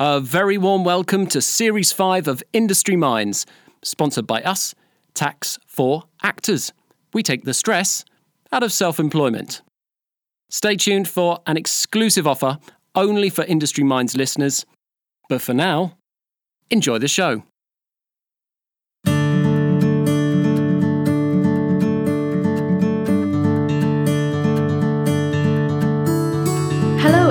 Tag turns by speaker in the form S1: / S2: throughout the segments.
S1: A very warm welcome to Series 5 of Industry Minds, sponsored by us, Tax for Actors. We take the stress out of self employment. Stay tuned for an exclusive offer only for Industry Minds listeners. But for now, enjoy the show.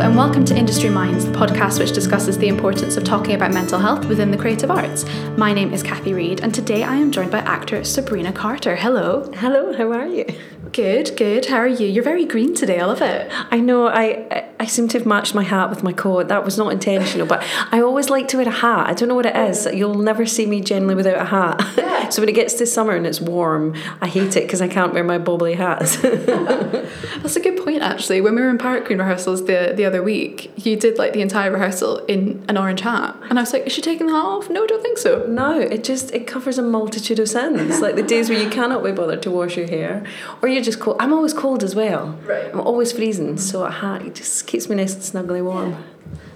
S2: And welcome to Industry Minds, the podcast which discusses the importance of talking about mental health within the creative arts. My name is Cathy Reid, and today I am joined by actor Sabrina Carter. Hello.
S3: Hello, how are you?
S2: Good, good. How are you? You're very green today. I love it.
S3: I know I I seem to have matched my hat with my coat. That was not intentional, but I always like to wear a hat. I don't know what it is. You'll never see me generally without a hat. Yeah. so when it gets to summer and it's warm, I hate it because I can't wear my bobbly hats.
S2: That's a good point, actually. When we were in Pirate Queen rehearsals the, the other week, you did like the entire rehearsal in an orange hat. And I was like, is she taking the hat off? No, I don't think so.
S3: no, it just it covers a multitude of sins. Like the days where you cannot be bothered to wash your hair, or you're just cold. I'm always cold as well.
S2: Right.
S3: I'm always freezing, so a hat it just keeps me nice and snugly warm.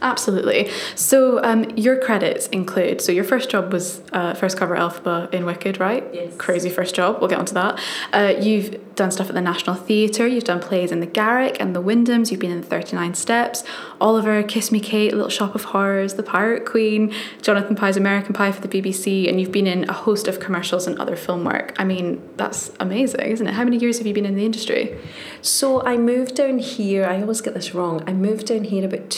S2: Absolutely. So um, your credits include so your first job was uh, first cover Elphaba in Wicked, right?
S3: Yes.
S2: Crazy first job. We'll get onto that. Uh, you've done stuff at the National Theatre. You've done plays in the Garrick and the Wyndhams. You've been in the Thirty Nine Steps, Oliver, Kiss Me Kate, Little Shop of Horrors, The Pirate Queen, Jonathan Pie's American Pie for the BBC, and you've been in a host of commercials and other film work. I mean, that's amazing, isn't it? How many years have you been in the industry?
S3: So I moved down here. I always get this wrong. I moved down here about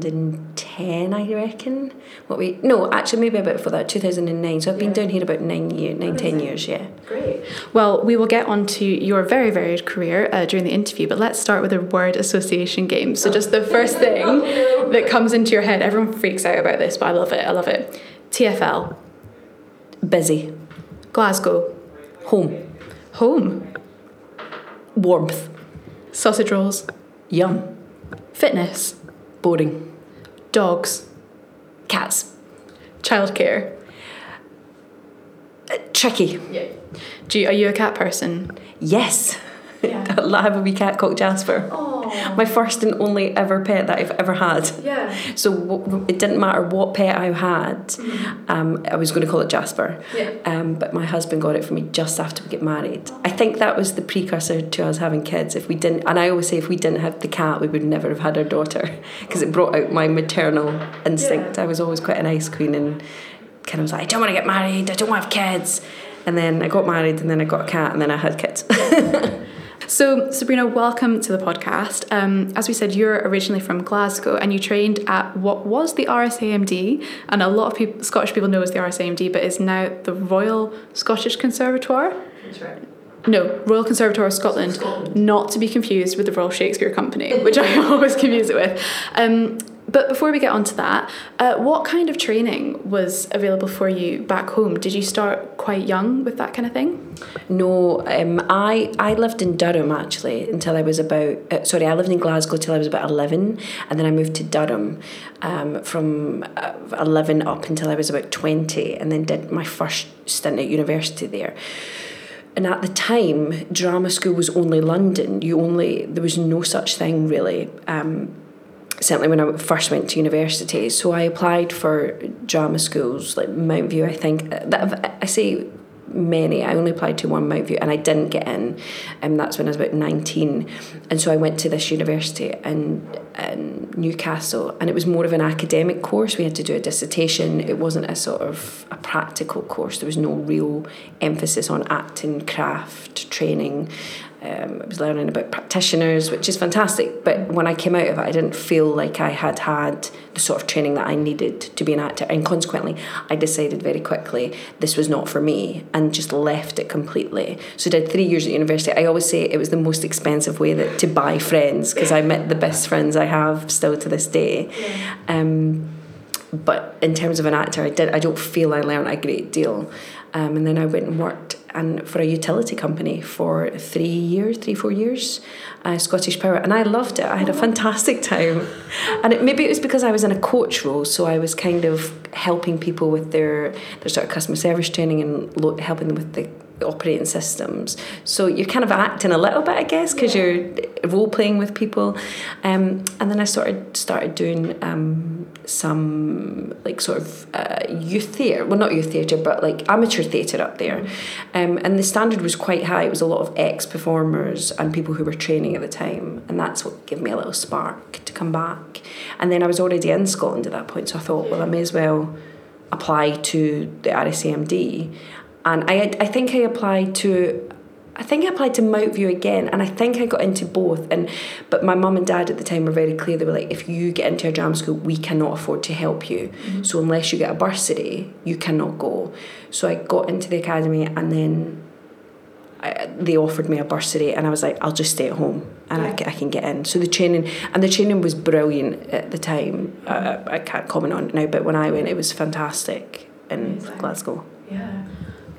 S3: 2010, I reckon. What we no, actually maybe a bit before that, 2009. So I've been down here about nine years, nine ten years. Yeah.
S2: Great. Well, we will get on to your very varied career uh, during the interview, but let's start with a word association game. So, just the first thing that comes into your head, everyone freaks out about this, but I love it. I love it. TFL,
S3: Busy,
S2: Glasgow,
S3: home,
S2: home,
S3: warmth,
S2: sausage rolls,
S3: yum,
S2: fitness,
S3: boring,
S2: dogs,
S3: cats,
S2: childcare.
S3: uh, tricky.
S2: Yeah. Do you, are you a cat person?
S3: Yes.
S2: Yeah.
S3: I have a wee cat called Jasper. My first and only ever pet that I've ever had.
S2: Yeah.
S3: So w- it didn't matter what pet I had, um, I was going to call it Jasper.
S2: Yeah.
S3: Um, but my husband got it for me just after we get married. I think that was the precursor to us having kids. If we didn't, and I always say if we didn't have the cat, we would never have had our daughter because it brought out my maternal instinct. I was always quite an ice queen and kind of was like, I don't want to get married. I don't want to have kids. And then I got married, and then I got a cat, and then I had kids.
S2: So, Sabrina, welcome to the podcast. Um, as we said, you're originally from Glasgow and you trained at what was the RSAMD, and a lot of people, Scottish people know as the RSAMD, but is now the Royal Scottish Conservatoire.
S3: That's right.
S2: No, Royal Conservatoire of Scotland, not to be confused with the Royal Shakespeare Company, which I always confuse it with. Um, but before we get on to that, uh, what kind of training was available for you back home? Did you start quite young with that kind of thing?
S3: No, um, I I lived in Durham actually until I was about uh, sorry I lived in Glasgow till I was about eleven, and then I moved to Durham um, from uh, eleven up until I was about twenty, and then did my first stint at university there. And at the time, drama school was only London. You only there was no such thing really. Um, certainly when I first went to university. So I applied for drama schools like Mountview. I think that I say many. I only applied to one Mountview, and I didn't get in. And that's when I was about nineteen. And so I went to this university in, in Newcastle, and it was more of an academic course. We had to do a dissertation. It wasn't a sort of a practical course. There was no real emphasis on acting, craft, training. Um, I was learning about practitioners, which is fantastic. But when I came out of it, I didn't feel like I had had the sort of training that I needed to be an actor. And consequently, I decided very quickly this was not for me and just left it completely. So I did three years at university. I always say it was the most expensive way that to buy friends because I met the best friends I have still to this day. Um, but in terms of an actor, I did. I don't feel I learned a great deal. Um, and then I went and worked and for a utility company for three years, three four years, uh, Scottish Power, and I loved it. I had a fantastic time, and it, maybe it was because I was in a coach role, so I was kind of helping people with their their sort of customer service training and lo- helping them with the operating systems. So you're kind of acting a little bit, I guess, because
S2: Yeah.
S3: you're role playing with people. Um, and then I started started doing um, some like sort of uh, youth theatre. Well, not youth theatre, but like amateur theatre up there. Um, and the standard was quite high. It was a lot of ex performers and people who were training at the time, and that's what gave me a little spark to come back. And then I was already in Scotland at that point, so I thought, well, I may as well apply to the RSAMD. And I, I think I applied to, I think I applied to Mountview again, and I think I got into both. And but my mum and dad at the time were very clear. They were like, if you get into a drama school, we cannot afford to help you. So unless you get a bursary, you cannot go. So I got into the academy, and then I, they offered me a bursary, and I was like, I'll just stay at home, and I,
S2: Yeah.
S3: ca- I can get in. So the training, and the training was brilliant at the time. Uh, I can't comment on it now, but when I went, it was fantastic in
S2: Amazing.
S3: Glasgow.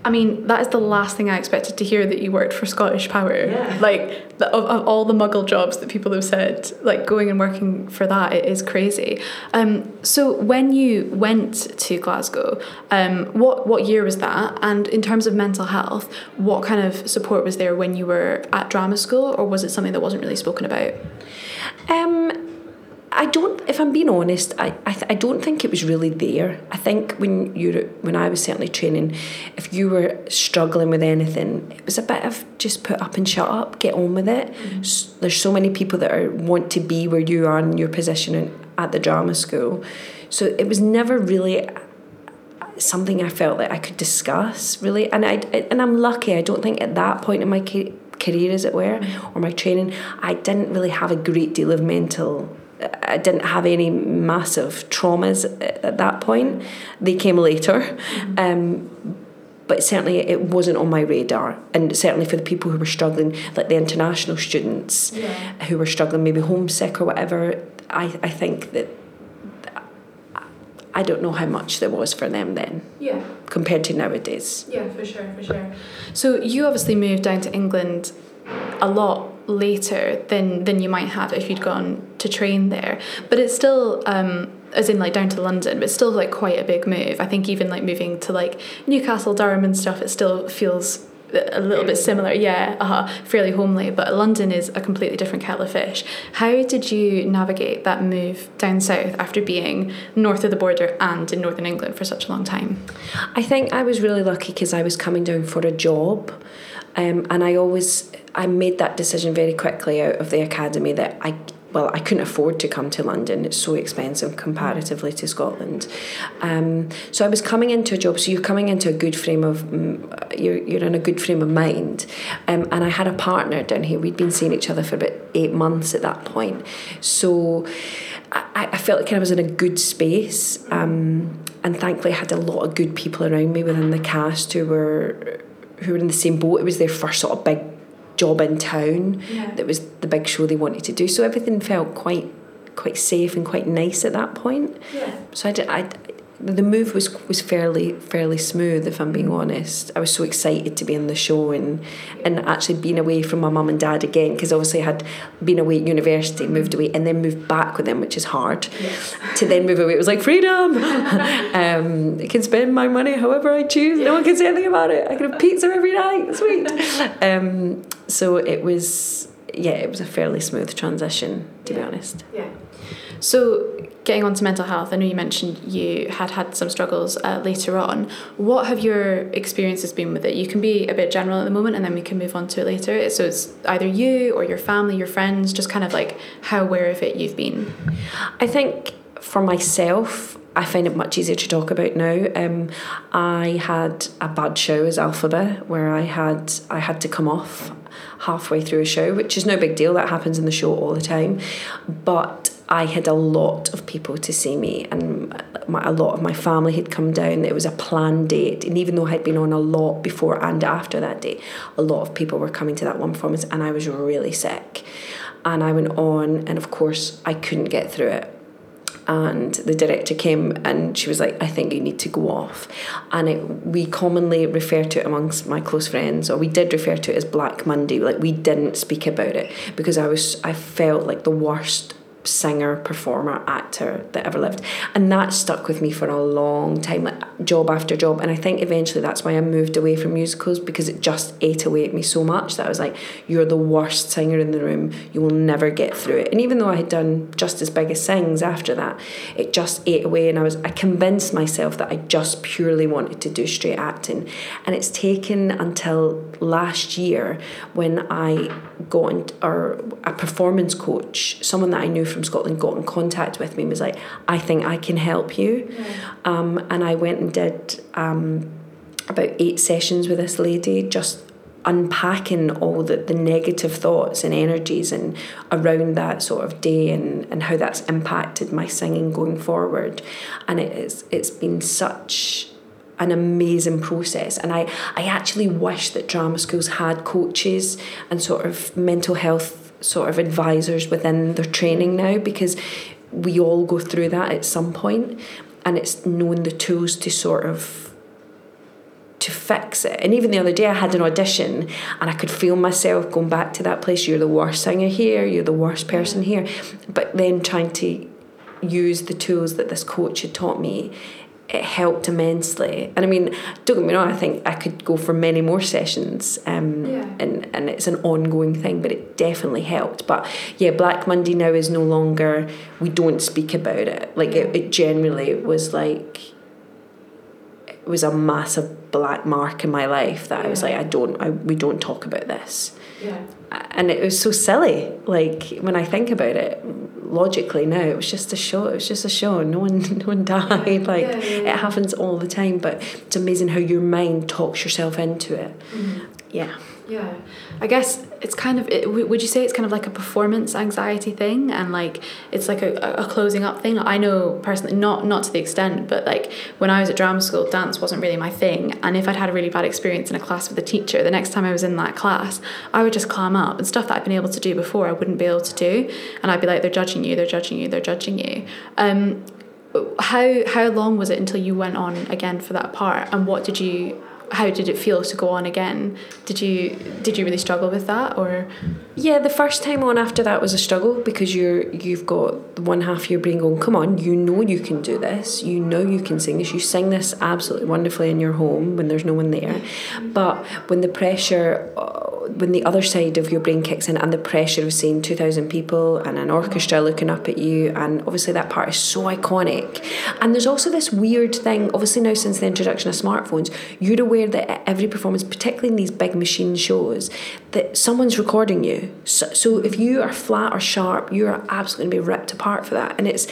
S2: I mean, that is the last thing I expected to hear that you worked for Scottish Power.
S3: Yeah.
S2: Like, the, of, of all the muggle jobs that people have said, like going and working for that, it is crazy. Um, so, when you went to Glasgow, um, what, what year was that? And in terms of mental health, what kind of support was there when you were at drama school, or was it something that wasn't really spoken about?
S3: Um, I don't. If I'm being honest, I I, th- I don't think it was really there. I think when you when I was certainly training, if you were struggling with anything, it was a bit of just put up and shut up, get on with it. Mm-hmm. S- There's so many people that are want to be where you are in your position in, at the drama school, so it was never really uh, something I felt that I could discuss really, and I and I'm lucky. I don't think at that point in my ca- career, as it were, mm-hmm. or my training, I didn't really have a great deal of mental. I didn't have any massive traumas at, at that point. They came later. Um, but certainly it wasn't on my radar and certainly for the people who were struggling like the international students who were struggling maybe homesick or whatever I, I think that I don't know how much there was for them then
S2: Yeah.
S3: compared to nowadays.
S2: Yeah, for sure, for sure. So you obviously moved down to England a lot later than than you might have if you'd gone to train there, but it's still um, as in like down to London, but it's still like quite a big move. I think even like moving to like Newcastle, Durham, and stuff, it still feels a little bit similar. Yeah, uh-huh, fairly homely. But London is a completely different kettle of fish. How did you navigate that move down south after being north of the border and in northern England for such a long time?
S3: I think I was really lucky because I was coming down for a job, um, and I always I made that decision very quickly out of the academy that I well I couldn't afford to come to London. It's so expensive comparatively to Scotland. Um, so I was coming into a job. So you're coming into a good frame of mm, you're you're in a good frame of mind, um, and I had a partner down here. We'd been seeing each other for about eight months at that point. So. I, I felt like I was in a good space, um, and thankfully I had a lot of good people around me within the cast who were who were in the same boat. It was their first sort of big job in town.
S2: Yeah.
S3: That was the big show they wanted to do. So everything felt quite quite safe and quite nice at that point.
S2: Yeah.
S3: So I did. I, the move was was fairly fairly smooth, if I'm being honest. I was so excited to be in the show and and actually being away from my mum and dad again because obviously I had been away at university, moved away, and then moved back with them, which is hard. To then move away, it was like freedom. um, I can spend my money however I choose. No one can say anything about it. I can have pizza every night. Sweet. Um, so it was. Yeah, it was a fairly smooth transition, to be honest.
S2: Yeah. So, getting on to mental health, I know you mentioned you had had some struggles uh, later on. What have your experiences been with it? You can be a bit general at the moment and then we can move on to it later. So, it's either you or your family, your friends, just kind of like how aware of it you've been.
S3: I think for myself, I find it much easier to talk about now. Um, I had a bad show as Elphaba where I had I had to come off halfway through a show, which is no big deal. That happens in the show all the time, but. I had a lot of people to see me, and my, a lot of my family had come down. It was a planned date, and even though I'd been on a lot before and after that date, a lot of people were coming to that one performance, and I was really sick. And I went on, and of course, I couldn't get through it and the director came and she was like i think you need to go off and it, we commonly refer to it amongst my close friends or we did refer to it as black monday like we didn't speak about it because i was i felt like the worst singer, performer, actor that ever lived. And that stuck with me for a long time, like job after job. And I think eventually that's why I moved away from musicals because it just ate away at me so much that I was like, you're the worst singer in the room. You will never get through it. And even though I had done just as big as Sings after that, it just ate away. And I was I convinced myself that I just purely wanted to do straight acting. And it's taken until last year when I got or a performance coach, someone that I knew from Scotland got in contact with me and was like, I think I can help you. Um, and I went and did um, about eight sessions with this lady, just unpacking all the, the negative thoughts and energies and around that sort of day and, and how that's impacted my singing going forward. And it is it's been such an amazing process and I, I actually wish that drama schools had coaches and sort of mental health sort of advisors within their training now because we all go through that at some point and it's knowing the tools to sort of to fix it. And even the other day I had an audition and I could feel myself going back to that place, you're the worst singer here, you're the worst person here. But then trying to use the tools that this coach had taught me it helped immensely. And I mean, don't get me wrong, I think I could go for many more sessions um, yeah. and, and it's an ongoing thing, but it definitely helped. But yeah, Black Monday now is no longer, we don't speak about it. Like it, it generally was like, it was a massive black mark in my life that yeah. I was like, I don't, I, we don't talk about this. Yeah. And it was so silly. Like when I think about it, logically now, it was just a show. It was just a show. No one, no one died. Like yeah, yeah, it happens all the time. But it's amazing how your mind talks yourself into it. Mm-hmm. Yeah.
S2: Yeah, I guess it's kind of. It, would you say it's kind of like a performance anxiety thing, and like it's like a, a closing up thing? I know personally, not not to the extent, but like when I was at drama school, dance wasn't really my thing, and if I'd had a really bad experience in a class with a teacher, the next time I was in that class, I would just clam up and stuff that I'd been able to do before, I wouldn't be able to do, and I'd be like, they're judging you, they're judging you, they're judging you. Um, how how long was it until you went on again for that part, and what did you how did it feel to go on again? Did you did you really struggle with that or?
S3: Yeah, the first time on after that was a struggle because you're you've got one half of your brain going, come on, you know you can do this, you know you can sing this, you sing this absolutely wonderfully in your home when there's no one there, but when the pressure uh, when the other side of your brain kicks in and the pressure of seeing 2,000 people and an orchestra looking up at you, and obviously that part is so iconic. And there's also this weird thing, obviously, now since the introduction of smartphones, you're aware that at every performance, particularly in these big machine shows, that someone's recording you. So, so if you are flat or sharp, you are absolutely going to be ripped apart for that. And it's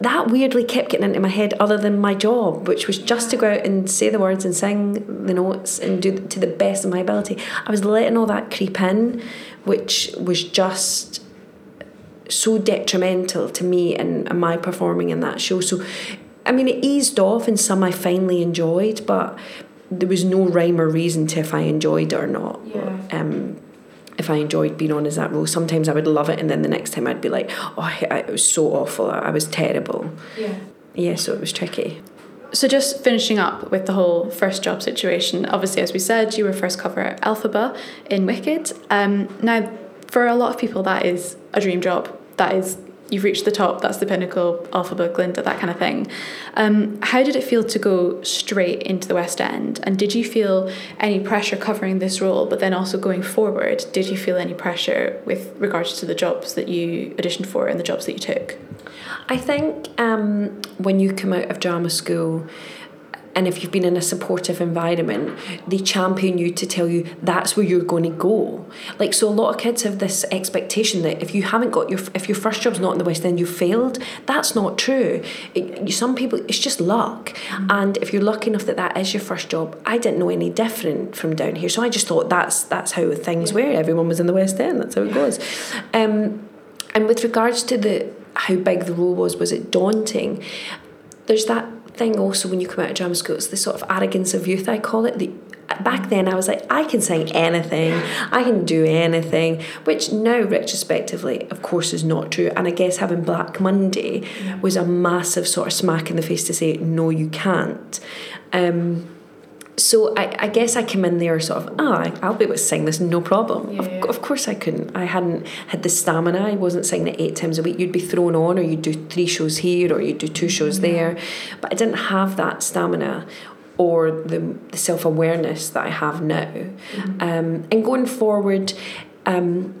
S3: that weirdly kept getting into my head other than my job which was just to go out and say the words and sing the notes and do to the best of my ability. I was letting all that creep in which was just so detrimental to me and, and my performing in that show. So i mean it eased off and some i finally enjoyed but there was no rhyme or reason to if i enjoyed it or not.
S2: Yeah.
S3: um, if I enjoyed being on as that role. Sometimes I would love it, and then the next time I'd be like, oh, I, I, it was so awful. I was terrible.
S2: Yeah. Yeah,
S3: so it was tricky.
S2: So just finishing up with the whole first job situation. Obviously, as we said, you were first cover at Elphaba in Wicked. Um, now, for a lot of people, that is a dream job. That is you've reached the top, that's the pinnacle, Elphaba, Glinda, that kind of thing. Um, how did it feel to go straight into the West End? And did you feel any pressure covering this role, but then also going forward, did you feel any pressure with regards to the jobs that you auditioned for and the jobs that you took?
S3: I think um, when you come out of drama school, and if you've been in a supportive environment they champion you to tell you that's where you're going to go. Like so a lot of kids have this expectation that if you haven't got your if your first job's not in the west then you failed. That's not true. It, some people it's just luck. Mm-hmm. and if you're lucky enough that that is your first job i didn't know any different from down here. So i just thought that's that's how things were. Everyone was in the west end. That's how it goes. Um, and with regards to the how big the role was was it daunting? There's that thing also when you come out of drama school, it's the sort of arrogance of youth, I call it. The, back then I was like, I can sing anything, I can do anything, which now retrospectively, of course, is not true. And I guess having Black Monday was a massive sort of smack in the face to say, no, you can't. Um, so I, I guess I came in there sort of, oh, I, I'll be able to sing this, no problem.
S2: Yeah,
S3: of, of course I couldn't. I hadn't had the stamina. I wasn't singing it eight times a week. You'd be thrown on, or you'd do three shows here, or you'd do two shows there. But I didn't have that stamina or the, the self awareness that I have now. Um, and going forward, um,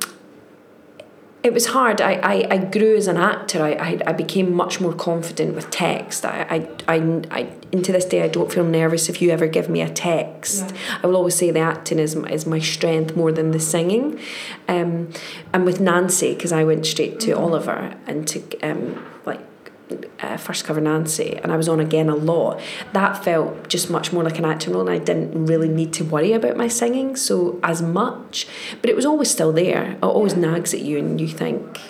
S3: it was hard. I, I, I grew as an actor. I, I, I became much more confident with text. I, I, I, I, into this day, I don't feel nervous if you ever give me a text.
S2: Yeah.
S3: I will always say the acting is, my- is my strength more than the singing. Um, and with Nancy, because I went straight to Oliver and to um, uh, first cover Nancy, and I was on again a lot. That felt just much more like an acting role, and I didn't really need to worry about my singing so as much. But it was always still there. It always nags at you, and you think,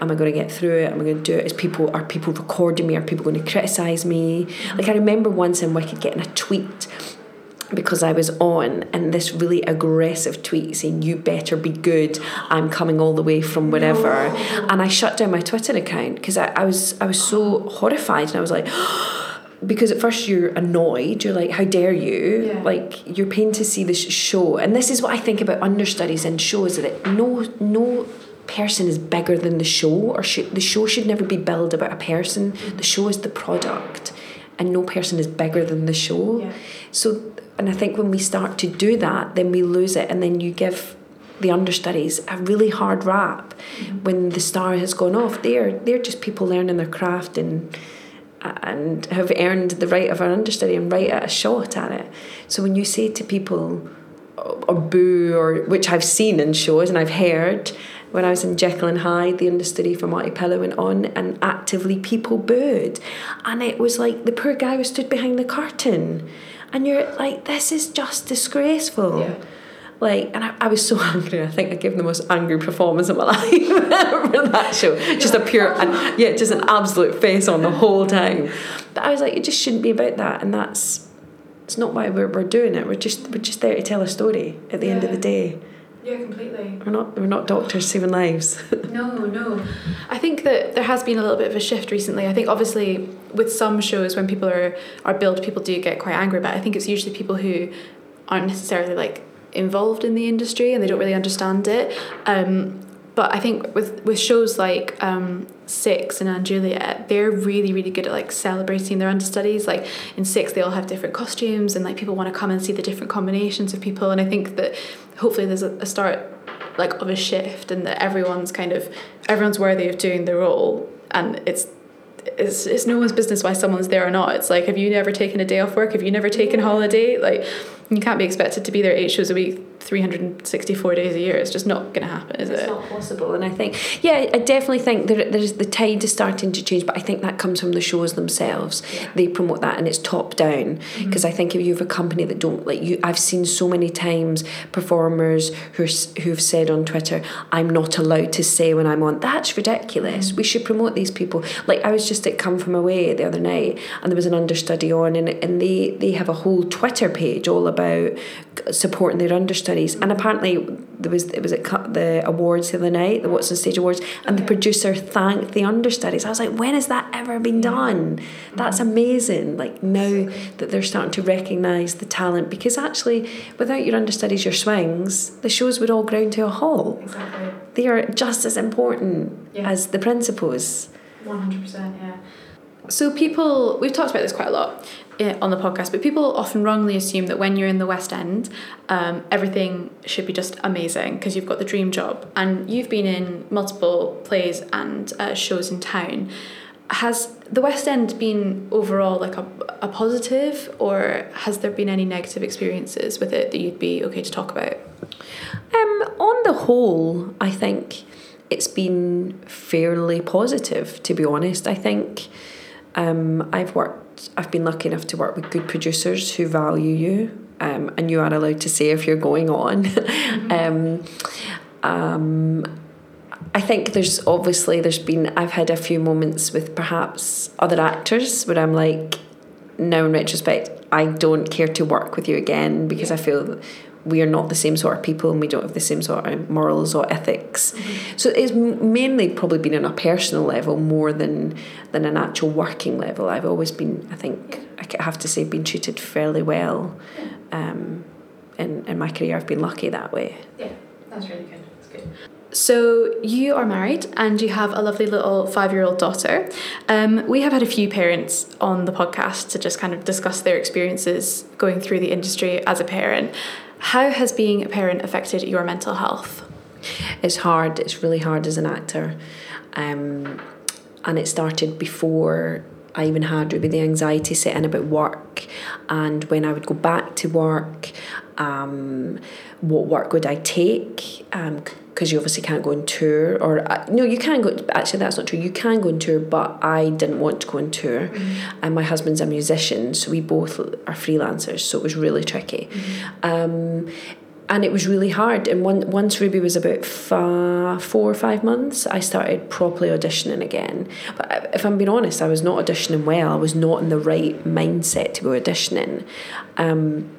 S3: "Am I going to get through it? Am I going to do it? Is people are people recording me? Are people going to criticise me?" Like I remember once in Wicked getting a tweet because I was on and this really aggressive tweet saying you better be good. I'm coming all the way from wherever and I shut down my Twitter account because I, I was I was so horrified and I was like because at first you're annoyed. You're like how dare you?
S2: Yeah.
S3: like you're paying to see this show. And this is what I think about understudies and shows that no no person is bigger than the show or should, the show should never be billed about a person. The show is the product and no person is bigger than the show.
S2: Yeah.
S3: so, and I think when we start to do that, then we lose it, and then you give the understudies a really hard rap mm-hmm. when the star has gone off. They're they're just people learning their craft and and have earned the right of an understudy and right at a shot at it. So when you say to people or, or boo or which I've seen in shows and I've heard when I was in Jekyll and Hyde, the understudy for Marti Pellow went on and actively people booed. And it was like the poor guy was stood behind the curtain. And you're like, this is just disgraceful.
S2: Yeah.
S3: Like, and I, I was so angry. I think I gave the most angry performance of my life for that show. Just a pure, and yeah, just an absolute face on the whole time. But I was like, it just shouldn't be about that, and that's it's not why we're, we're doing it. We're just we're just there to tell a story. At the end of the day,
S2: Yeah, completely.
S3: we're not we're not doctors saving lives.
S2: No, no. I think that there has been a little bit of a shift recently. I think obviously with some shows when people are are billed, people do get quite angry, but I think it's usually people who aren't necessarily like involved in the industry and they don't really understand it. Um, but I think with with shows like um, Six and & Juliet, they're really really good at like celebrating their understudies. Like in Six, they all have different costumes and like people want to come and see the different combinations of people. And I think that hopefully there's a, start like of a shift and that everyone's kind of everyone's worthy of doing their role and it's it's, it's no one's business why someone's there or not. It's like, have you never taken a day off work? Have you never taken holiday? Like, you can't be expected to be there eight shows a week, 364 days a year. It's just not going to happen, is
S3: It's
S2: it?
S3: not possible, and I think, yeah, I definitely think there, there's the tide is starting to change, but I think that comes from the shows themselves. They promote that, and it's top down. Mm-hmm. Because I think if you have a company that don't like you, I've seen so many times performers who who've said on Twitter, "I'm not allowed to say when I'm on." That's ridiculous. Mm-hmm. We should promote these people. Like I was just at Come From Away the other night, and there was an understudy on, and and they they have a whole Twitter page all about supporting their and apparently there was it was at the awards the other night, the What's on Stage awards, and the producer thanked the understudies. I was like, when has that ever been done? That's mm-hmm. amazing. Like now that they're starting to recognise the talent, because actually, without your understudies, your swings, the shows would all ground to a halt.
S2: Exactly.
S3: They are just as important
S2: Yeah.
S3: as the principals.
S2: 100%, yeah. So people, we've talked about this quite a lot on the podcast, but people often wrongly assume that when you're in the West End, um, everything should be just amazing because you've got the dream job. And you've been in multiple plays and uh, shows in town. Has the West End been overall like a, a positive, or has there been any negative experiences with it that you'd be okay to talk about?
S3: Um, on the whole, I think it's been fairly positive. To be honest, I think um, I've worked. I've been lucky enough to work with good producers who value you, um, and you are allowed to say if you're going on. um, um, I think there's obviously there's been I've had a few moments with perhaps other actors where I'm like, now in retrospect, I don't care to work with you again because I feel we are not the same sort of people and we don't have the same sort of morals or ethics. So it's mainly probably been on a personal level more than than an actual working level. I've always been, I think, I have to say been treated fairly well. Um, in, in my career, I've been lucky that way.
S2: Yeah, that's really good. That's good. So you are married and you have a lovely little five-year-old daughter. Um, we have had a few parents on the podcast to just kind of discuss their experiences going through the industry as a parent. How has being a parent affected your mental health?
S3: It's hard. It's really hard as an actor, um, and it started before I even had Ruby the anxiety set in about work, and when I would go back to work, um, what work would I take? Because um, you obviously can't go on tour, or uh, no, you can go. Actually, that's not true. You can go on tour, but I didn't want to go on tour, mm-hmm. and my husband's a musician, so we both are freelancers. So it was really tricky. Mm-hmm. Um, and it was really hard. And one, once Ruby was about fa- four or five months, I started properly auditioning again. But if I'm being honest, I was not auditioning well. I was not in the right mindset to go auditioning. Um,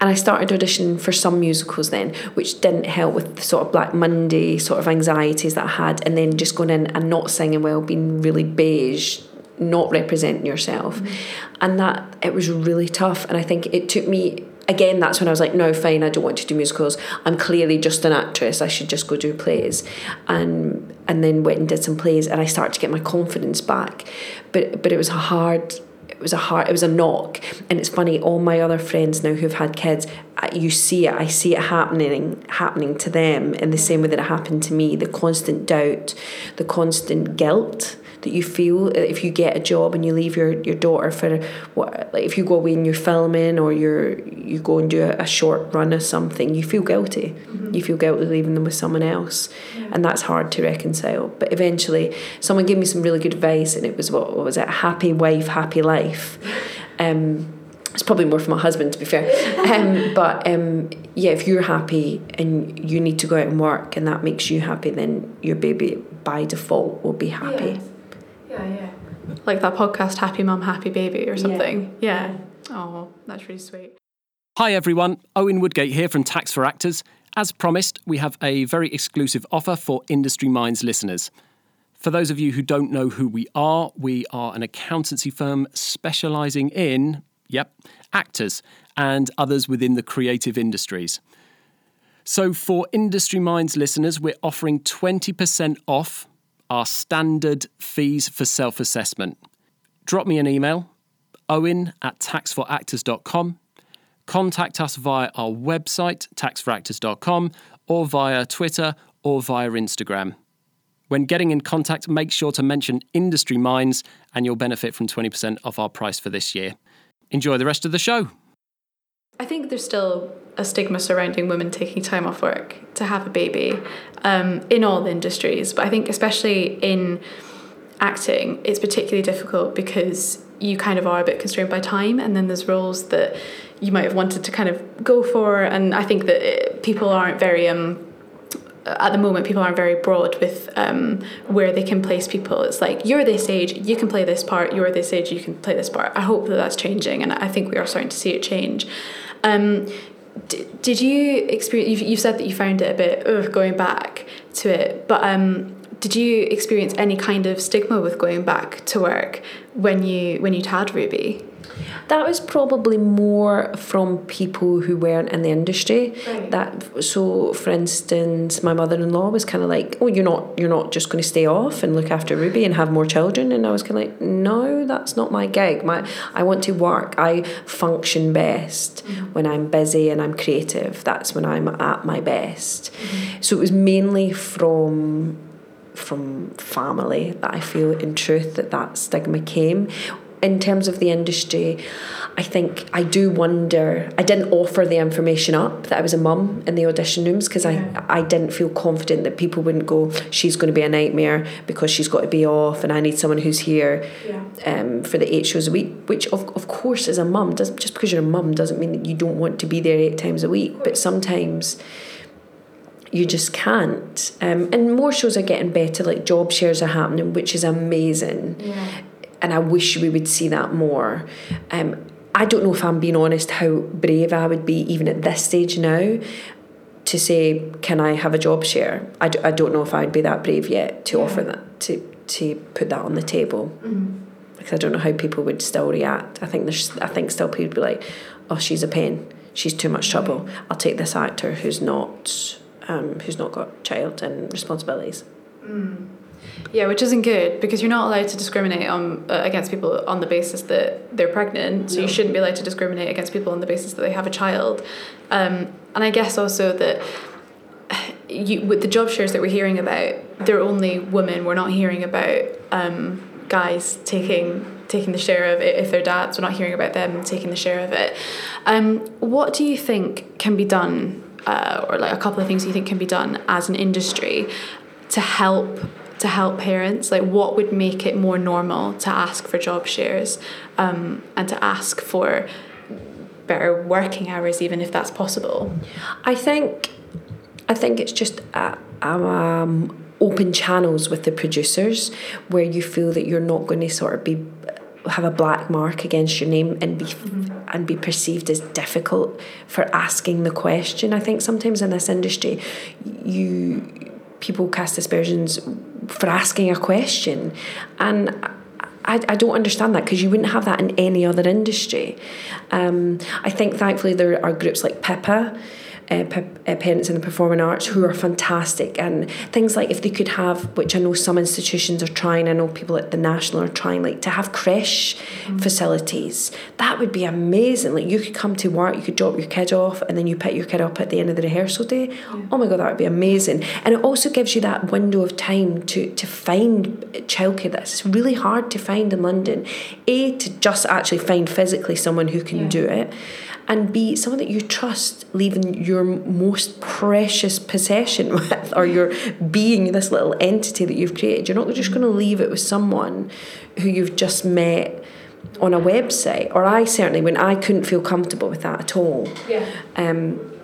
S3: and I started auditioning for some musicals then, which didn't help with the sort of Black Monday sort of anxieties that I had. And then just going in and not singing well, being really beige, not representing yourself. Mm-hmm. And that, it was really tough. And I think it took me again, that's when I was like, no, fine, I don't want to do musicals. I'm clearly just an actress. I should just go do plays. And and then went and did some plays, and I started to get my confidence back. But but it was a hard. It was a hard. It was a knock, and it's funny. All my other friends now who've had kids, you see it. I see it happening, happening to them in the same way that it happened to me. The constant doubt, the constant guilt that you feel if you get a job and you leave your, your daughter for what like if you go away and you're filming or you're you go and do a, a short run of something you feel guilty. Mm-hmm. you feel guilty leaving them with someone else and that's hard to reconcile. But eventually someone gave me some really good advice and it was what, what was it? Happy wife happy life. Um, it's probably more for my husband to be fair. Um, but um, yeah if you're happy and you need to go out and work and that makes you happy then your baby by default will be happy.
S2: Yeah. Yeah, yeah. Like that podcast, Happy Mum, Happy Baby, or something. Yeah. yeah. Oh, that's really sweet.
S1: Hi, everyone. Owen Woodgate here from Tax for Actors. As promised, we have a very exclusive offer for Industry Minds listeners. For those of you who don't know who we are, we are an accountancy firm specialising in, yep, actors and others within the creative industries. So, for Industry Minds listeners, we're offering 20% off our standard fees for self assessment. Drop me an email, owen at taxforactors.com. Contact us via our website, taxforactors.com, or via Twitter or via Instagram. When getting in contact, make sure to mention Industry Minds and you'll benefit from 20% off our price for this year. Enjoy the rest of the show.
S2: I think there's still a stigma surrounding women taking time off work to have a baby um, in all industries, but I think especially in acting, it's particularly difficult because you kind of are a bit constrained by time, and then there's roles that you might have wanted to kind of go for, and I think that it, people aren't very um, at the moment people aren't very broad with um, where they can place people. It's like you're this age you can play this part. You're this age you can play this part. I hope that that's changing and i think we are starting to see it change. Um, d- did you experience? You've, you've said that you found it a bit ugh, going back to it, but um, did you experience any kind of stigma with going back to work when you when you'd had Ruby?
S3: That was probably more from people who weren't in the industry. Right. That so, for instance, my mother-in-law was kind of like, "Oh, you're not you're not just going to stay off and look after Ruby and have more children." And I was kind of like, "No, that's not my gig. My I want to work. I function best mm-hmm. when I'm busy and I'm creative. That's when I'm at my best." Mm-hmm. So it was mainly from from family that I feel in truth that that stigma came in terms of the industry, I think I do wonder. I didn't offer the information up that I was a mum in the audition rooms because yeah. I, I didn't feel confident that people wouldn't go, she's going to be a nightmare because she's got to be off and I need someone who's here yeah. um, for the eight shows a week, which of, of course as a mum, doesn't, just because you're a mum doesn't mean that you don't want to be there eight times a week, but sometimes you just can't. Um, and more shows are getting better, like job shares are happening, which is amazing. Yeah and I wish we would see that more. Um, I don't know if I'm being honest how brave I would be even at this stage now to say, can I have a job share? I d- I don't know if I'd be that brave yet to yeah. offer that, to, to put that on the table.
S2: Mm-hmm.
S3: because I don't know how people would still react. I think there's I think still people would be like, oh, she's a pain. She's too much trouble. I'll take this actor who's not um, who's not got child and responsibilities.
S2: Yeah, which isn't good because you're not allowed to discriminate on uh, against people on the basis that they're pregnant. So you shouldn't be allowed to discriminate against people on the basis that they have a child. Um, and I guess also that you with the job shares that we're hearing about, they're only women. We're not hearing about um, guys taking taking the share of it if they're dads. We're not hearing about them taking the share of it. Um, what do you think can be done, uh, or like a couple of things you think can be done as an industry to help to help parents? Like, what would make it more normal to ask for job shares um, and to ask for better working hours, even if that's possible?
S3: I think I think it's just uh, um, open channels with the producers where you feel that you're not going to sort of be have a black mark against your name and be and be perceived as difficult for asking the question. I think sometimes in this industry, you people cast aspersions for asking a question, and I, I don't understand that because you wouldn't have that in any other industry. Um, I think thankfully there are groups like PIPA. Uh, uh, parents in the performing arts who are fantastic and things like if they could have which I know some institutions are trying I know people at the national are trying like to have creche mm. facilities that would be amazing like you could come to work you could drop your kid off and then you pick your kid up at the end of the rehearsal day yeah. oh my god that would be amazing and it also gives you that window of time to to find childcare that's really hard to find in London a to just actually find physically someone who can yeah. do it and be someone that you trust leaving your most precious possession with or your being this little entity that you've created. You're not just going to leave it with someone who you've just met on a website or I certainly when I couldn't feel comfortable with that at all.
S2: Yeah.
S3: Um,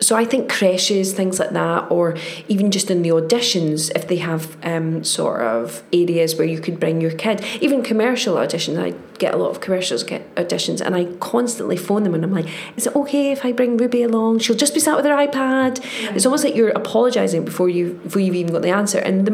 S3: so I think creches, things like that, or even just in the auditions, if they have um, sort of areas where you could bring your kid, even commercial auditions. I get a lot of commercials get auditions, and I constantly phone them, and I'm like, "Is it okay if I bring Ruby along? She'll just be sat with her iPad." Yeah. It's almost like you're apologising before you before you've even got the answer, and the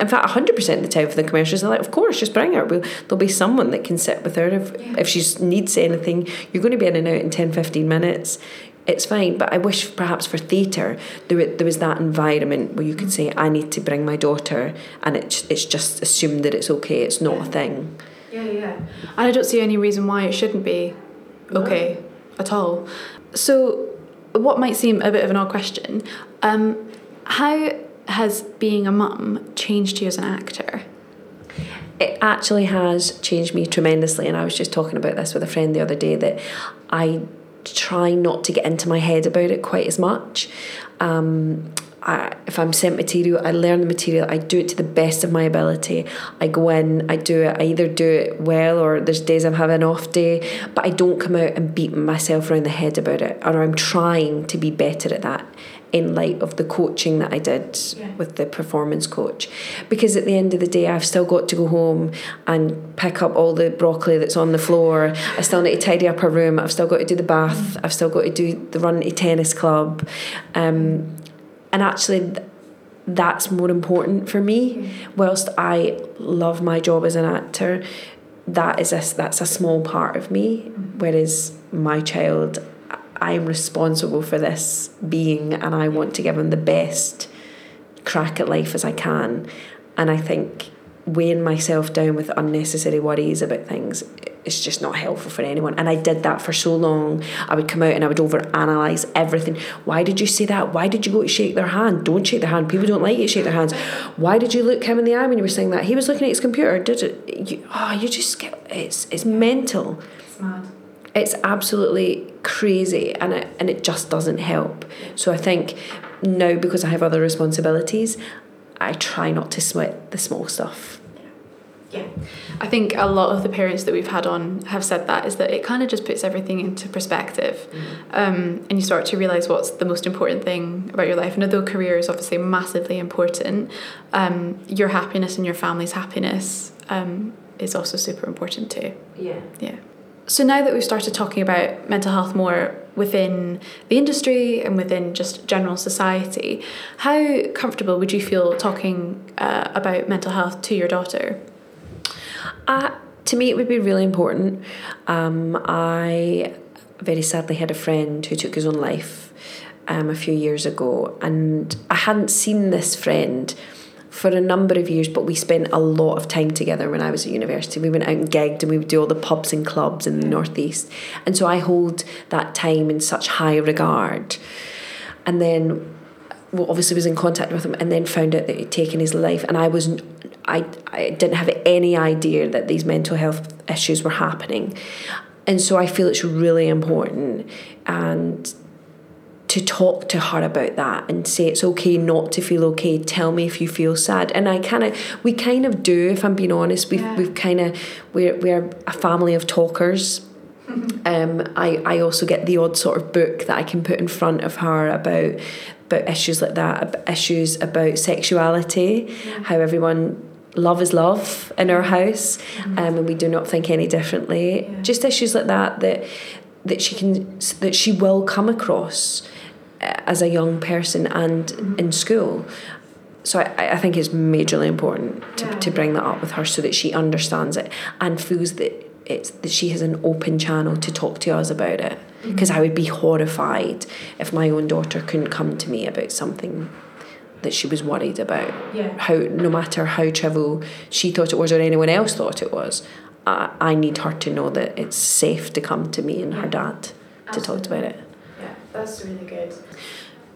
S3: in fact, 100% of the time for the commercials, they're like, of course, just bring her. We'll, there'll be someone that can sit with her. If, yeah. if she needs anything, you're going to be in and out in 10, 15 minutes it's fine. But I wish perhaps for theatre there, there was that environment where you could say, I need to bring my daughter, and it's, it's just assumed that it's okay, it's not a thing.
S2: Yeah, yeah. And I don't see any reason why it shouldn't be okay no. at all. So, what might seem a bit of an odd question, um, how has being a mum changed you as an actor?
S3: It actually has changed me tremendously, and I was just talking about this with a friend the other day that I try not to get into my head about it quite as much. Um, I, if I'm sent material, I learn the material, I do it to the best of my ability. I go in, I do it, I either do it well or there's days I'm having an off day, but I don't come out and beat myself around the head about it, or I'm trying to be better at that in light of the coaching that I did yeah. with the performance coach. Because at the end of the day, I've still got to go home and pick up all the broccoli that's on the floor. I still need to tidy up her room. I've still got to do the bath. Mm. I've still got to do the run to tennis club. Um, and actually, that's more important for me. Mm. Whilst I love my job as an actor, that is a, that's a small part of me. Mm. Whereas my child, I'm responsible for this being and I want to give him the best crack at life as I can. And I think weighing myself down with unnecessary worries about things is just not helpful for anyone. And I did that for so long. I would come out and I would overanalyze everything. Why did you say that? Why did you go to shake their hand? Don't shake their hand. People don't like you to shake their hands. Why did you look him in the eye when you were saying that? He was looking at his computer. Did it? You, oh, you just get it's it's mental.
S2: It's mad
S3: it's absolutely crazy and it, and it just doesn't help. So I think now because I have other responsibilities, I try not to sweat the small stuff.
S2: Yeah. I think a lot of the parents that we've had on have said that is that it kind of just puts everything into perspective. Mm. Um, and you start to realize what's the most important thing about your life. And although career is obviously massively important, um, your happiness and your family's happiness um, is also super important too.
S3: Yeah.
S2: Yeah. So now that we've started talking about mental health more within the industry and within just general society, how comfortable would you feel talking uh, about mental health to your daughter?
S3: Uh, to me, it would be really important. Um, I very sadly had a friend who took his own life um, a few years ago, and I hadn't seen this friend for a number of years, but we spent a lot of time together when I was at university. We went out and gigged and we would do all the pubs and clubs in the Northeast. And so I hold that time in such high regard. And then well, obviously was in contact with him and then found out that he'd taken his life and I was I, I didn't have any idea that these mental health issues were happening. And so I feel it's really important and to talk to her about that and say it's okay not to feel okay tell me if you feel sad and i kind of we kind of do if i'm being honest we've, yeah. we've kind of we're, we're a family of talkers mm-hmm. um, I, I also get the odd sort of book that I can put in front of her about about issues like that, issues about sexuality, how everyone love is love in our house, mm-hmm. um, and we do not think any differently. Yeah. Just issues like that that that she can that she will come across as a young person and mm-hmm. in school. So I, I think it's majorly important to, yeah. to bring that up with her so that she understands it and feels that it's that she has an open channel to talk to us about it. Because mm-hmm. I would be horrified if my own daughter couldn't come to me about something that she was worried about.
S2: Yeah.
S3: How no matter how trivial she thought it was or anyone else thought it was, I, I need her to know that it's safe to come to me and her dad to talk about it.
S2: Yeah, that's really good.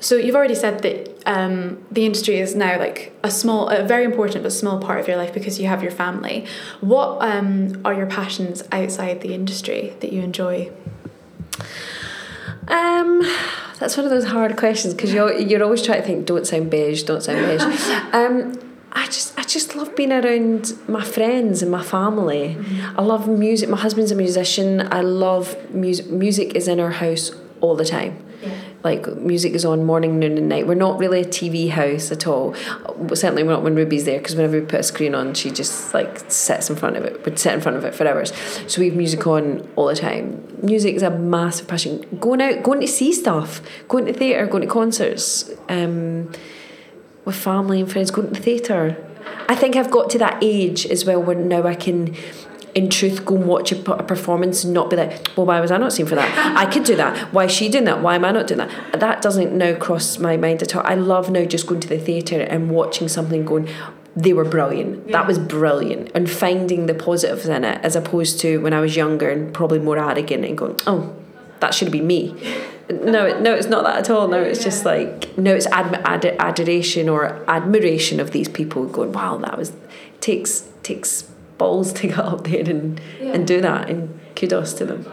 S2: So you've already said that um, the industry is now like a small, a very important but small part of your life because you have your family. What um, are your passions outside the industry that you enjoy?
S3: Um, that's one of those hard questions because you're you're always trying to think. Don't sound beige. Don't sound beige. um, I just I just love being around my friends and my family. Mm-hmm. I love music. My husband's a musician. I love music. Music is in our house all the time Yeah. like music is on morning, noon, and night. We're not really a TV house at all. Certainly, we're not when Ruby's there because whenever we put a screen on, she just like sits in front of it. Would sit in front of it for hours. So we have music on all the time. Music is a massive passion. Going out, going to see stuff, going to theatre, going to concerts, um, with family and friends, going to the theatre. I think I've got to that age as well where now I can in truth go and watch a, performance and not be like, well, why was I not seen for that? I could do that. Why is she doing that? Why am I not doing that? That doesn't now cross my mind at all. I love now just going to the theatre and watching something going, they were brilliant. Yeah. That was brilliant. And finding the positives in it as opposed to when I was younger and probably more arrogant and going, oh, that should be me. No, no, it's not that at all. No, it's just like no, it's ad- ad- adoration or admiration of these people. Going, wow, that was takes takes balls to get up there and, yeah. and do that and kudos to them.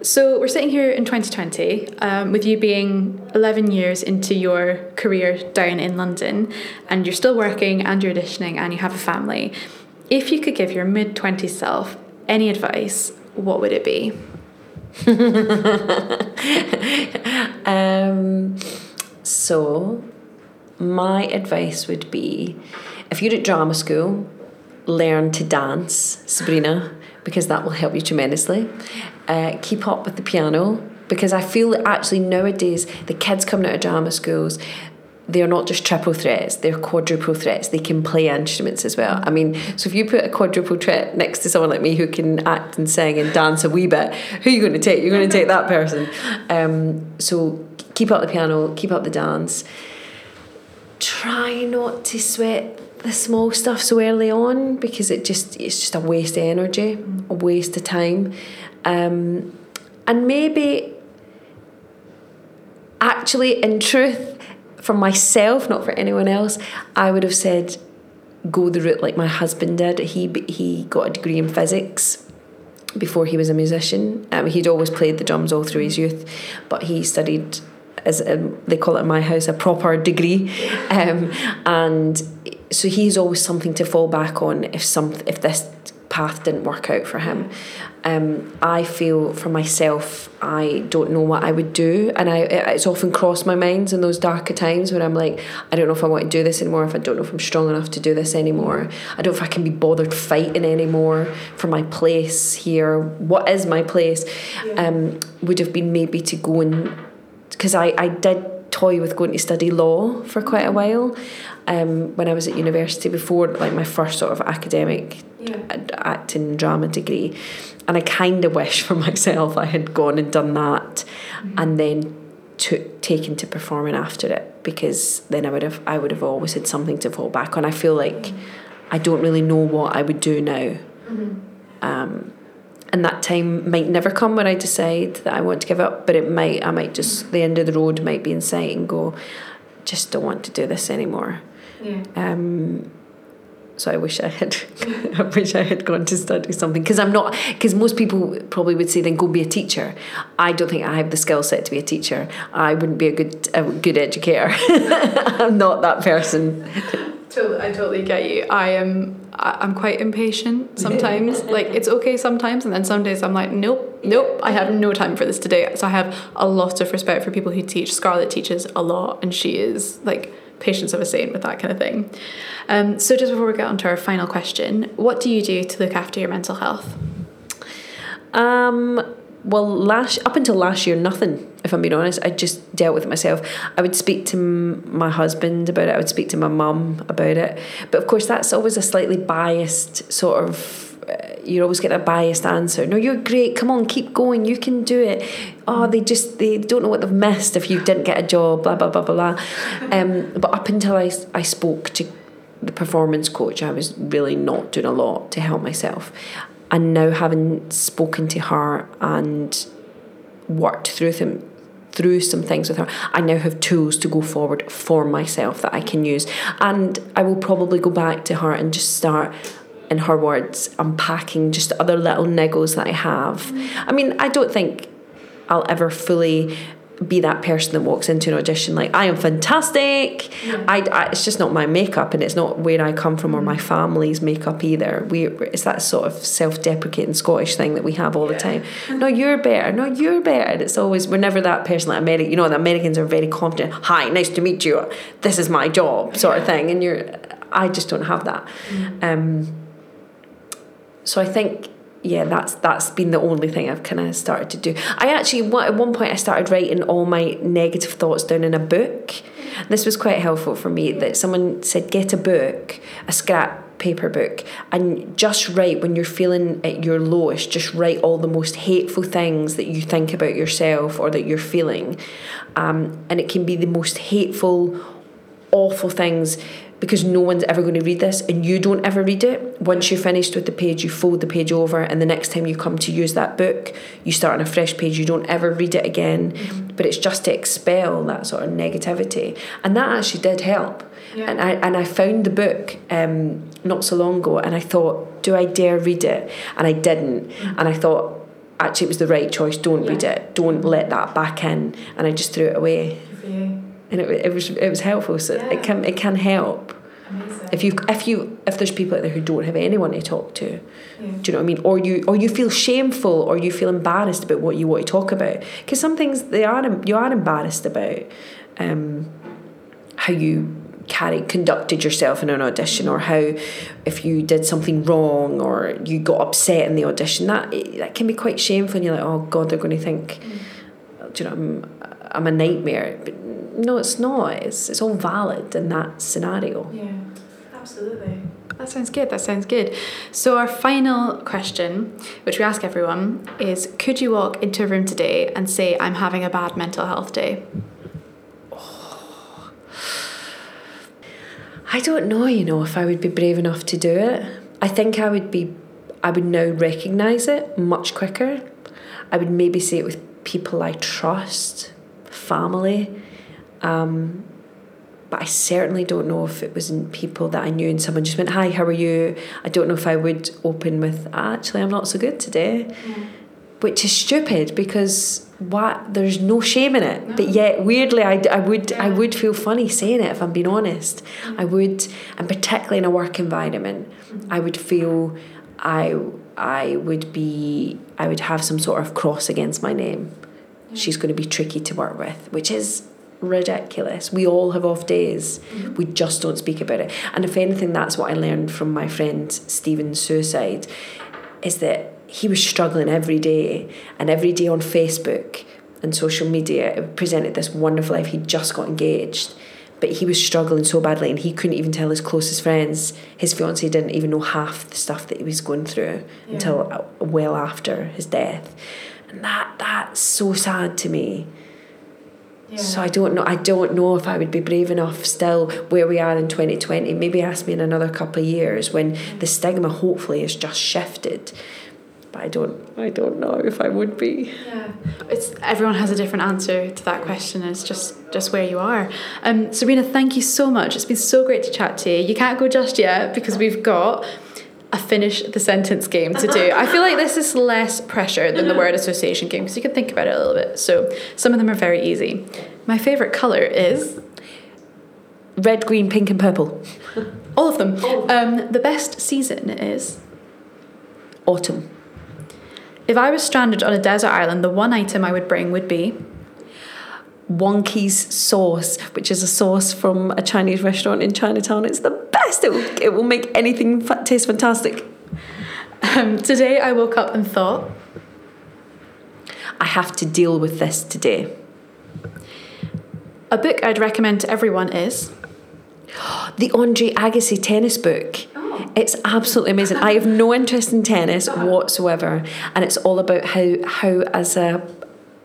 S2: So we're sitting here in 2020 um, with you being 11 years into your career down in London and you're still working and you're auditioning and you have a family. If you could give your mid 20s self any advice, what would it be?
S3: um, so, my advice would be if you're at drama school, learn to dance, Sabrina, because that will help you tremendously. Uh, keep up with the piano because I feel that actually nowadays the kids coming out of drama schools they're not just triple threats, they're quadruple threats. They can play instruments as well. I mean, so if you put a quadruple threat next to someone like me who can act and sing and dance a wee bit, who are you going to take? You're going to take that person. Um, so keep up the piano, keep up the dance. Try not to sweat the small stuff so early on because it just it's just a waste of energy, a waste of time, um, and maybe actually in truth for myself, not for anyone else, I would have said go the route like my husband did. He he got a degree in physics before he was a musician. Um, he'd always played the drums all through his youth, but he studied as um, they call it in my house a proper degree, um, and so he's always something to fall back on if some if this path didn't work out for him. Um, I feel for myself, I don't know what I would do, and I it's often crossed my mind in those darker times when I'm like, I don't know if I want to do this anymore. If I don't know if I'm strong enough to do this anymore, I don't know if I can be bothered fighting anymore for my place here. What is my place? Yeah. Um, would have been maybe to go and because I I did toy with going to study law for quite a while. Um, when I was at university before, like my first sort of academic
S2: Yeah.
S3: acting drama degree, and I kind of wish for myself I had gone and done that, and then took taken to performing after it because then I would have I would have always had something to fall back on. I feel like I don't really know what I would do now. Um, and that time might never come when I decide that I want to give up, but it might. I might just the end of the road might be in sight and go, just don't want to do this anymore.
S2: Yeah.
S3: Um, so I wish I had, I wish I had gone to study something because I'm not. Because most people probably would say then go be a teacher. I don't think I have the skill set to be a teacher. I wouldn't be a good a good educator. I'm not that person.
S2: Totally, I totally get you. I am. I'm quite impatient sometimes. like it's okay sometimes, and then some days I'm like, nope, nope. I have no time for this today. So I have a lot of respect for people who teach. Scarlett teaches a lot, and she is like patience of a saint with that kind of thing. Um, so just before we get on to our final question, what do you do to look after your mental health?
S3: Um, well, last up until last year, nothing. If I'm being honest, I just dealt with it myself. I would speak to m- my husband about it. I would speak to my mum about it. But of course, that's always a slightly biased sort of. You always get a biased answer. No, you're great. Come on, keep going. You can do it. Oh, they just they don't know what they've missed if you didn't get a job. Blah blah blah blah blah. Um, but up until I I spoke to the performance coach, I was really not doing a lot to help myself. And now having spoken to her and worked through them through some things with her, I now have tools to go forward for myself that I can use. And I will probably go back to her and just start in her words, unpacking just other little niggles that I have. I mean, I don't think I'll ever fully be that person that walks into an audition like I am fantastic. I, I- it's just not my makeup, and it's not where I come from or my family's makeup either. We it's that sort of self-deprecating Scottish thing that we have all the time. No, you're better. No, you're better. And it's always we're never that person like America. You know, the Americans are very confident. Hi, nice to meet you. This is my job, sort of thing. And you're, I just don't have that. Um, so I think yeah that's that's been the only thing I've kind of started to do. I actually at one point I started writing all my negative thoughts down in a book. This was quite helpful for me that someone said get a book a scrap paper book and just write when you're feeling at your lowest just write all the most hateful things that you think about yourself or that you're feeling. Um, and it can be the most hateful awful things because no one's ever going to read this and you don't ever read it. Once you're finished with the page, you fold the page over, and the next time you come to use that book, you start on a fresh page. You don't ever read it again, but it's just to expel that sort of negativity. And that actually did help.
S2: Yeah.
S3: And I and I found the book um, not so long ago, and I thought, do I dare read it? And I didn't. And I thought, actually, it was the right choice. Don't read it. Don't let that back in. And I just threw it away and it, it was it was helpful. So
S2: Yeah.
S3: it can it can help
S2: Amazing.
S3: if you if you if there's people out there who don't have anyone to talk to. Do you know what I mean? Or you or you feel shameful or you feel embarrassed about what you want to talk about because some things they are you are embarrassed about um, how you carry conducted yourself in an audition or how if you did something wrong or you got upset in the audition that that can be quite shameful and you're like oh god they're going to think do you know I'm, I'm a nightmare but no it's not it's, it's all valid in that scenario
S2: Yeah, absolutely. That sounds good. That sounds good. So, our final question, which we ask everyone, is Could you walk into a room today and say, I'm having a bad mental health day? Oh.
S3: I don't know, you know, if I would be brave enough to do it. I think I would be, I would now recognise it much quicker. I would maybe say it with people I trust, family. Um, but I certainly don't know if it was in people that I knew and someone just went, Hi, how are you? I don't know if I would open with, Actually, I'm not so good today. Mm. Which is stupid because what there's no shame in it. But yet weirdly I, I would I would feel funny saying it if I'm being honest. Mm. I would and particularly in a work environment, mm. I would feel I I would be I would have some sort of cross against my name. She's going to be tricky to work with, which is ridiculous. We all have off days. We just don't speak about it. And if anything, that's what I learned from my friend Stephen's suicide, is that he was struggling every day, and every day on Facebook, and social media it presented this wonderful life. He'd just got engaged, but he was struggling so badly, and he couldn't even tell his closest friends. His fiance didn't even know half the stuff that he was going through
S2: Yeah.
S3: until uh, well after his death, and that that's so sad to me. So I don't know. I don't know if I would be brave enough still where we are in 2020. Maybe ask me in another couple of years when the stigma hopefully has just shifted. But I don't. I don't know if I would be.
S2: Yeah, it's everyone has a different answer to that question. It's just just where you are. Um, Sabrina, thank you so much. It's been so great to chat to you. You can't go just yet because we've got a finish the sentence game to do. I feel like this is less pressure than the word association game because you can think about it a little bit. So some of them are very easy. My favorite color is
S3: Red, green, pink, and purple.
S2: all of them. Um, the best season is
S3: Autumn.
S2: if I was stranded on a desert island, the one item I would bring would be
S3: Wonky's sauce, which is a sauce from a Chinese restaurant in Chinatown. It's the best. It will, it will make anything taste fantastic.
S2: um, today I woke up and thought
S3: I have to deal with this today.
S2: a book I'd recommend to everyone is
S3: The Andre Agassi tennis book. It's absolutely amazing. I have no interest in tennis whatsoever, and it's all about how how as a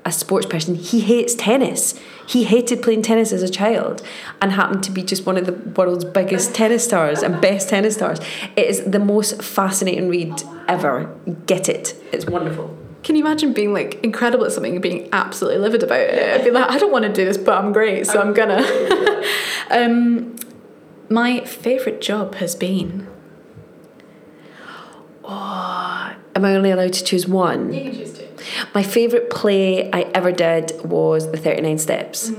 S3: a sports person he hates tennis. He hated playing tennis as a child and happened to be just one of the world's biggest tennis stars and best tennis stars. It is the most fascinating read ever. Get it. It's wonderful.
S2: Can you imagine being like incredible at something and being absolutely livid about it? I'd be like, I don't want to do this, but I'm great, so I'm gonna. um, my favourite job has been.
S3: Oh, Am I only allowed to choose one?
S2: You can choose two.
S3: My favourite play I ever did was The 39 Steps.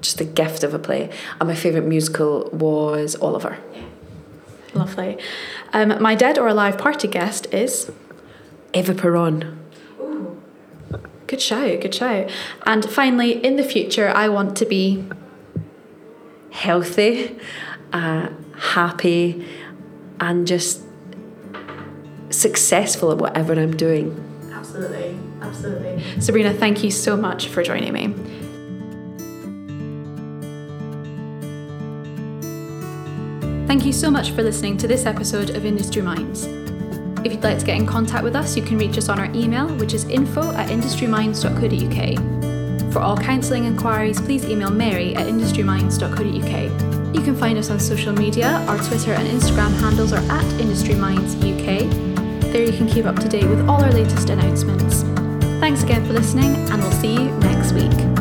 S3: Just a gift of a play. And my favourite musical was Oliver.
S2: Lovely. Um, my dead or alive party guest is.
S3: Eva Peron.
S2: Good shout, good shout. And finally, in the future, I want to be.
S3: Healthy, uh, happy, and just successful at whatever I'm doing.
S2: Absolutely, absolutely. Sabrina, thank you so much for joining me. Thank you so much for listening to this episode of Industry Minds. If you'd like to get in contact with us, you can reach us on our email, which is info at industryminds.co.uk. For all counselling inquiries, please email mary at industryminds.co.uk. You can find us on social media. Our Twitter and Instagram handles are at industrymindsuk. There you can keep up to date with all our latest announcements. Thanks again for listening, and we'll see you next week.